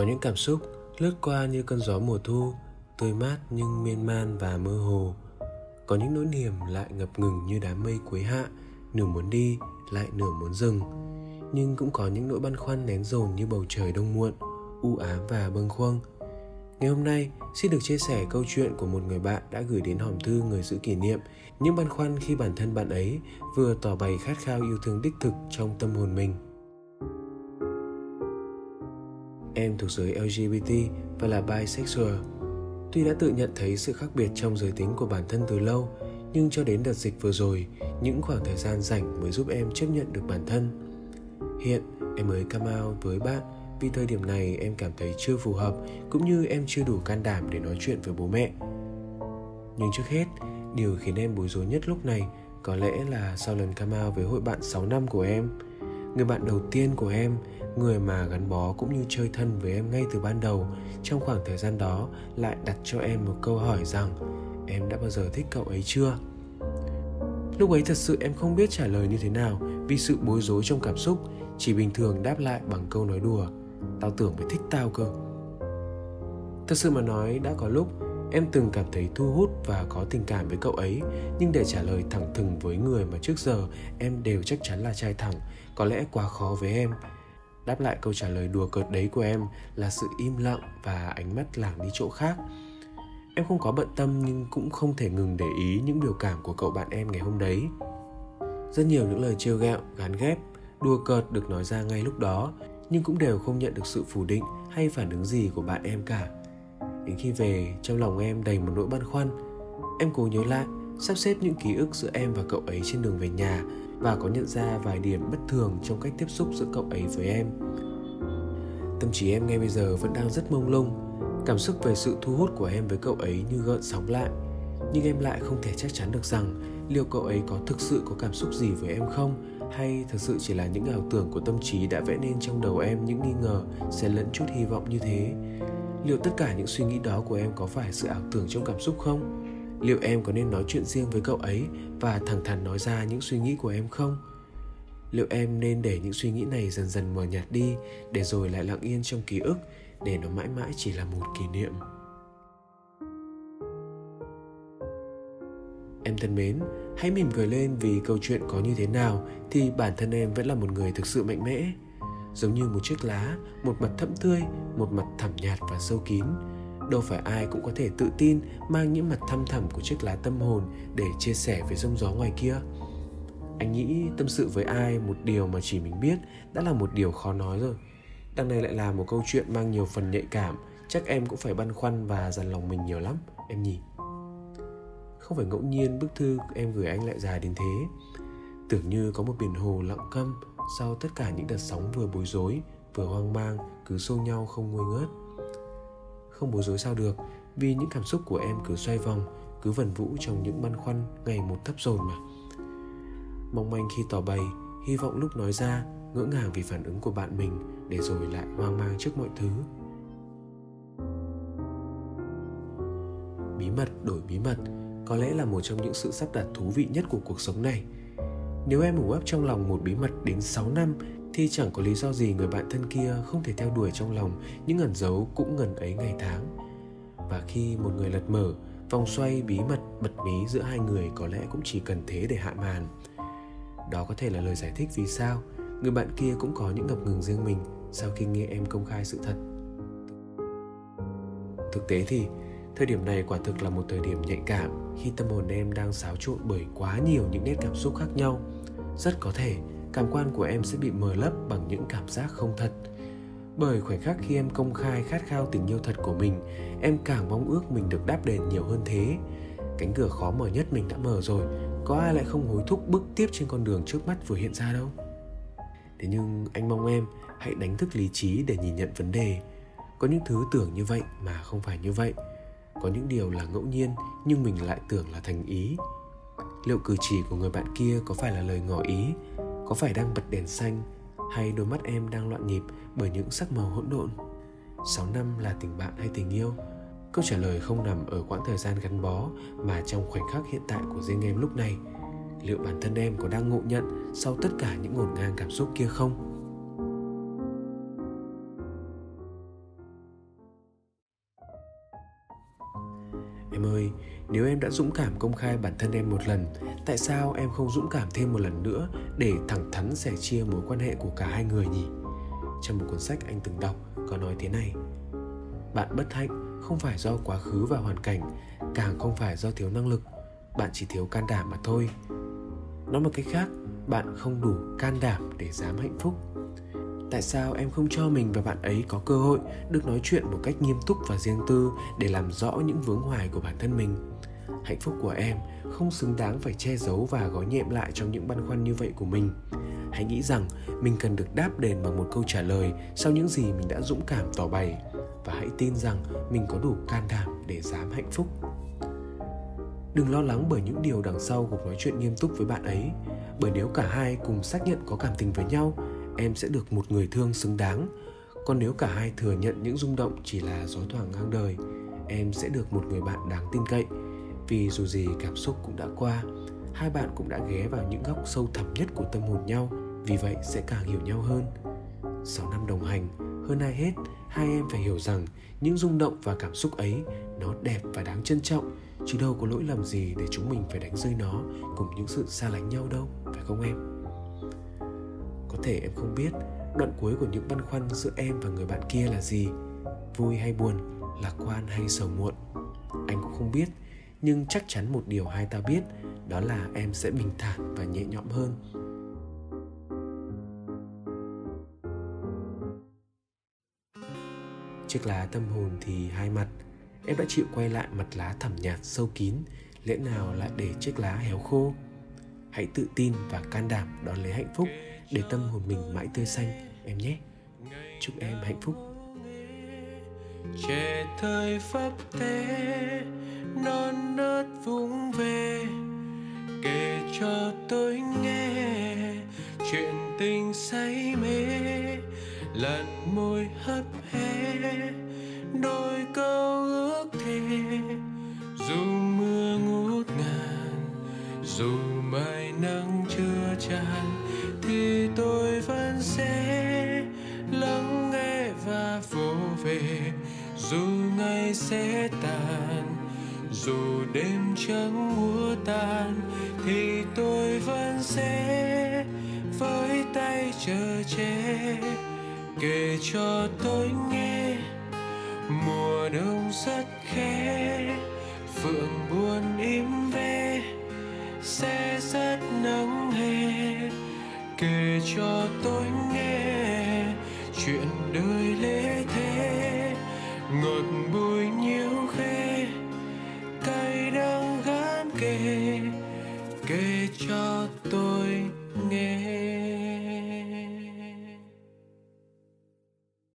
có những cảm xúc lướt qua như cơn gió mùa thu, tươi mát nhưng miên man và mơ hồ. Có những nỗi niềm lại ngập ngừng như đám mây cuối hạ, nửa muốn đi, lại nửa muốn dừng. Nhưng cũng có những nỗi băn khoăn nén dồn như bầu trời đông muộn, u ám và bâng khuâng. Ngày hôm nay, xin được chia sẻ câu chuyện của một người bạn đã gửi đến hòm thư người giữ kỷ niệm. Những băn khoăn khi bản thân bạn ấy vừa tỏ bày khát khao yêu thương đích thực trong tâm hồn mình. Em thuộc giới lgbt và là bisexual. Tuy đã tự nhận thấy sự khác biệt trong giới tính của bản thân từ lâu, nhưng cho đến đợt dịch vừa rồi, những khoảng thời gian rảnh mới giúp em chấp nhận được bản thân. Hiện, em mới come out với bạn, vì thời điểm này em cảm thấy chưa phù hợp, cũng như em chưa đủ can đảm để nói chuyện với bố mẹ. Nhưng trước hết, điều khiến em bối rối nhất lúc này có lẽ là sau lần come out với hội bạn 6 năm của em. Người bạn đầu tiên của em người mà gắn bó cũng như chơi thân với em ngay từ ban đầu, trong khoảng thời gian đó lại đặt cho em một câu hỏi rằng, em đã bao giờ thích cậu ấy chưa? Lúc ấy thật sự em không biết trả lời như thế nào vì sự bối rối trong cảm xúc, chỉ bình thường đáp lại bằng câu nói đùa, tao tưởng mày thích tao cơ. Thật sự mà nói, đã có lúc em từng cảm thấy thu hút và có tình cảm với cậu ấy, nhưng để trả lời thẳng thừng với người mà trước giờ em đều chắc chắn là trai thẳng, có lẽ quá khó với em đáp lại câu trả lời đùa cợt đấy của em là sự im lặng và ánh mắt lảng đi chỗ khác. Em không có bận tâm nhưng cũng không thể ngừng để ý những biểu cảm của cậu bạn em ngày hôm đấy. Rất nhiều những lời trêu ghẹo, gán ghép, đùa cợt được nói ra ngay lúc đó, nhưng cũng đều không nhận được sự phủ định hay phản ứng gì của bạn em cả. Đến khi về, trong lòng em đầy một nỗi băn khoăn. Em cố nhớ lại, sắp xếp những ký ức giữa em và cậu ấy trên đường về nhà và có nhận ra vài điểm bất thường trong cách tiếp xúc giữa cậu ấy với em. Tâm trí em ngay bây giờ vẫn đang rất mông lung. Cảm xúc về sự thu hút của em với cậu ấy như gợn sóng lại. Nhưng em lại không thể chắc chắn được rằng liệu cậu ấy có thực sự có cảm xúc gì với em không, hay thực sự chỉ là những ảo tưởng của tâm trí đã vẽ nên trong đầu em những nghi ngờ sẽ lẫn chút hy vọng như thế. Liệu tất cả những suy nghĩ đó của em có phải sự ảo tưởng trong cảm xúc không? Liệu em có nên nói chuyện riêng với cậu ấy và thẳng thắn nói ra những suy nghĩ của em không? Liệu em nên để những suy nghĩ này dần dần mờ nhạt đi để rồi lại lặng yên trong ký ức, để nó mãi mãi chỉ là một kỷ niệm? Em thân mến, hãy mỉm cười lên vì câu chuyện có như thế nào thì bản thân em vẫn là một người thực sự mạnh mẽ. Giống như một chiếc lá, một mặt thẫm tươi, một mặt thẳm nhạt và sâu kín đâu phải ai cũng có thể tự tin mang những mặt thăm thẳm của chiếc lá tâm hồn để chia sẻ với rông gió ngoài kia. Anh nghĩ tâm sự với ai một điều mà chỉ mình biết đã là một điều khó nói rồi. Đằng này lại là một câu chuyện mang nhiều phần nhạy cảm. Chắc em cũng phải băn khoăn và dằn lòng mình nhiều lắm. Em nhỉ? Không phải ngẫu nhiên bức thư em gửi anh lại dài đến thế. Tưởng như có một biển hồ lặng câm sau tất cả những đợt sóng vừa bối rối, vừa hoang mang, cứ xô nhau không nguôi ngớt không bối rối sao được, vì những cảm xúc của em cứ xoay vòng, cứ vần vũ trong những băn khoăn ngày một thấp dồn mà. Mong manh khi tỏ bày, hy vọng lúc nói ra, ngỡ ngàng vì phản ứng của bạn mình để rồi lại hoang mang trước mọi thứ. Bí mật, đổi bí mật, có lẽ là một trong những sự sắp đặt thú vị nhất của cuộc sống này. Nếu em ủ ấp trong lòng một bí mật đến 6 năm thì chẳng có lý do gì người bạn thân kia không thể theo đuổi trong lòng những ẩn dấu cũng ngần ấy ngày tháng. Và khi một người lật mở, vòng xoay bí mật bật mí giữa hai người có lẽ cũng chỉ cần thế để hạ màn. Đó có thể là lời giải thích vì sao người bạn kia cũng có những ngập ngừng riêng mình sau khi nghe em công khai sự thật. Thực tế thì, thời điểm này quả thực là một thời điểm nhạy cảm khi tâm hồn em đang xáo trộn bởi quá nhiều những nét cảm xúc khác nhau. Rất có thể cảm quan của em sẽ bị mờ lấp bằng những cảm giác không thật. Bởi khoảnh khắc khi em công khai khát khao tình yêu thật của mình, em càng mong ước mình được đáp đền nhiều hơn thế. Cánh cửa khó mở nhất mình đã mở rồi, có ai lại không hối thúc bước tiếp trên con đường trước mắt vừa hiện ra đâu? Thế nhưng anh mong em hãy đánh thức lý trí để nhìn nhận vấn đề. Có những thứ tưởng như vậy mà không phải như vậy. Có những điều là ngẫu nhiên, nhưng mình lại tưởng là thành ý. Liệu cử chỉ của người bạn kia có phải là lời ngỏ ý? Có phải đang bật đèn xanh hay đôi mắt em đang loạn nhịp bởi những sắc màu hỗn độn? 6 năm là tình bạn hay tình yêu? Câu trả lời không nằm ở quãng thời gian gắn bó mà trong khoảnh khắc hiện tại của riêng em lúc này. Liệu bản thân em có đang ngộ nhận sau tất cả những ngổn ngang cảm xúc kia không? Nếu em đã dũng cảm công khai bản thân em một lần, tại sao em không dũng cảm thêm một lần nữa để thẳng thắn sẻ chia mối quan hệ của cả hai người nhỉ? Trong một cuốn sách anh từng đọc có nói thế này. Bạn bất hạnh không phải do quá khứ và hoàn cảnh, càng không phải do thiếu năng lực, bạn chỉ thiếu can đảm mà thôi. Nói một cách khác, bạn không đủ can đảm để dám hạnh phúc tại sao em không cho mình và bạn ấy có cơ hội được nói chuyện một cách nghiêm túc và riêng tư để làm rõ những vướng hoài của bản thân mình hạnh phúc của em không xứng đáng phải che giấu và gói nhẹm lại trong những băn khoăn như vậy của mình. Hãy nghĩ rằng mình cần được đáp đền bằng một câu trả lời sau những gì mình đã dũng cảm tỏ bày. Và hãy tin rằng mình có đủ can đảm để dám hạnh phúc. Đừng lo lắng bởi những điều đằng sau cuộc nói chuyện nghiêm túc với bạn ấy. Bởi nếu cả hai cùng xác nhận có cảm tình với nhau, em sẽ được một người thương xứng đáng. Còn nếu cả hai thừa nhận những rung động chỉ là gió thoảng ngang đời, em sẽ được một người bạn đáng tin cậy vì dù gì cảm xúc cũng đã qua, hai bạn cũng đã ghé vào những góc sâu thẳm nhất của tâm hồn nhau, vì vậy sẽ càng hiểu nhau hơn. 6 năm đồng hành, hơn ai hết, hai em phải hiểu rằng những rung động và cảm xúc ấy, nó đẹp và đáng trân trọng, chứ đâu có lỗi lầm gì để chúng mình phải đánh rơi nó cùng những sự xa lánh nhau đâu, phải không em? Có thể em không biết đoạn cuối của những băn khoăn giữa em và người bạn kia là gì, vui hay buồn, lạc quan hay sầu muộn. Anh cũng không biết nhưng chắc chắn một điều hai ta biết, đó là em sẽ bình thản và nhẹ nhõm hơn. Chiếc lá tâm hồn thì hai mặt, em đã chịu quay lại mặt lá thẳm nhạt sâu kín, lẽ nào lại để chiếc lá héo khô? Hãy tự tin và can đảm đón lấy hạnh phúc, để tâm hồn mình mãi tươi xanh, em nhé. Chúc em hạnh phúc trẻ thời pháp tế, non nớt vũng về. Kể cho tôi nghe chuyện tình say mê, lần môi hấp hé, đôi câu ước thề. Dù mưa ngút ngàn, dù mai nắng chưa tràn về, dù ngày sẽ tàn, dù đêm trắng múa tan thì tôi vẫn sẽ với tay chờ che. Kể cho tôi nghe, mùa đông rất khẽ, phượng buồn im ve, sẽ rất nắng hè. Kể cho tôi nghe chuyện đời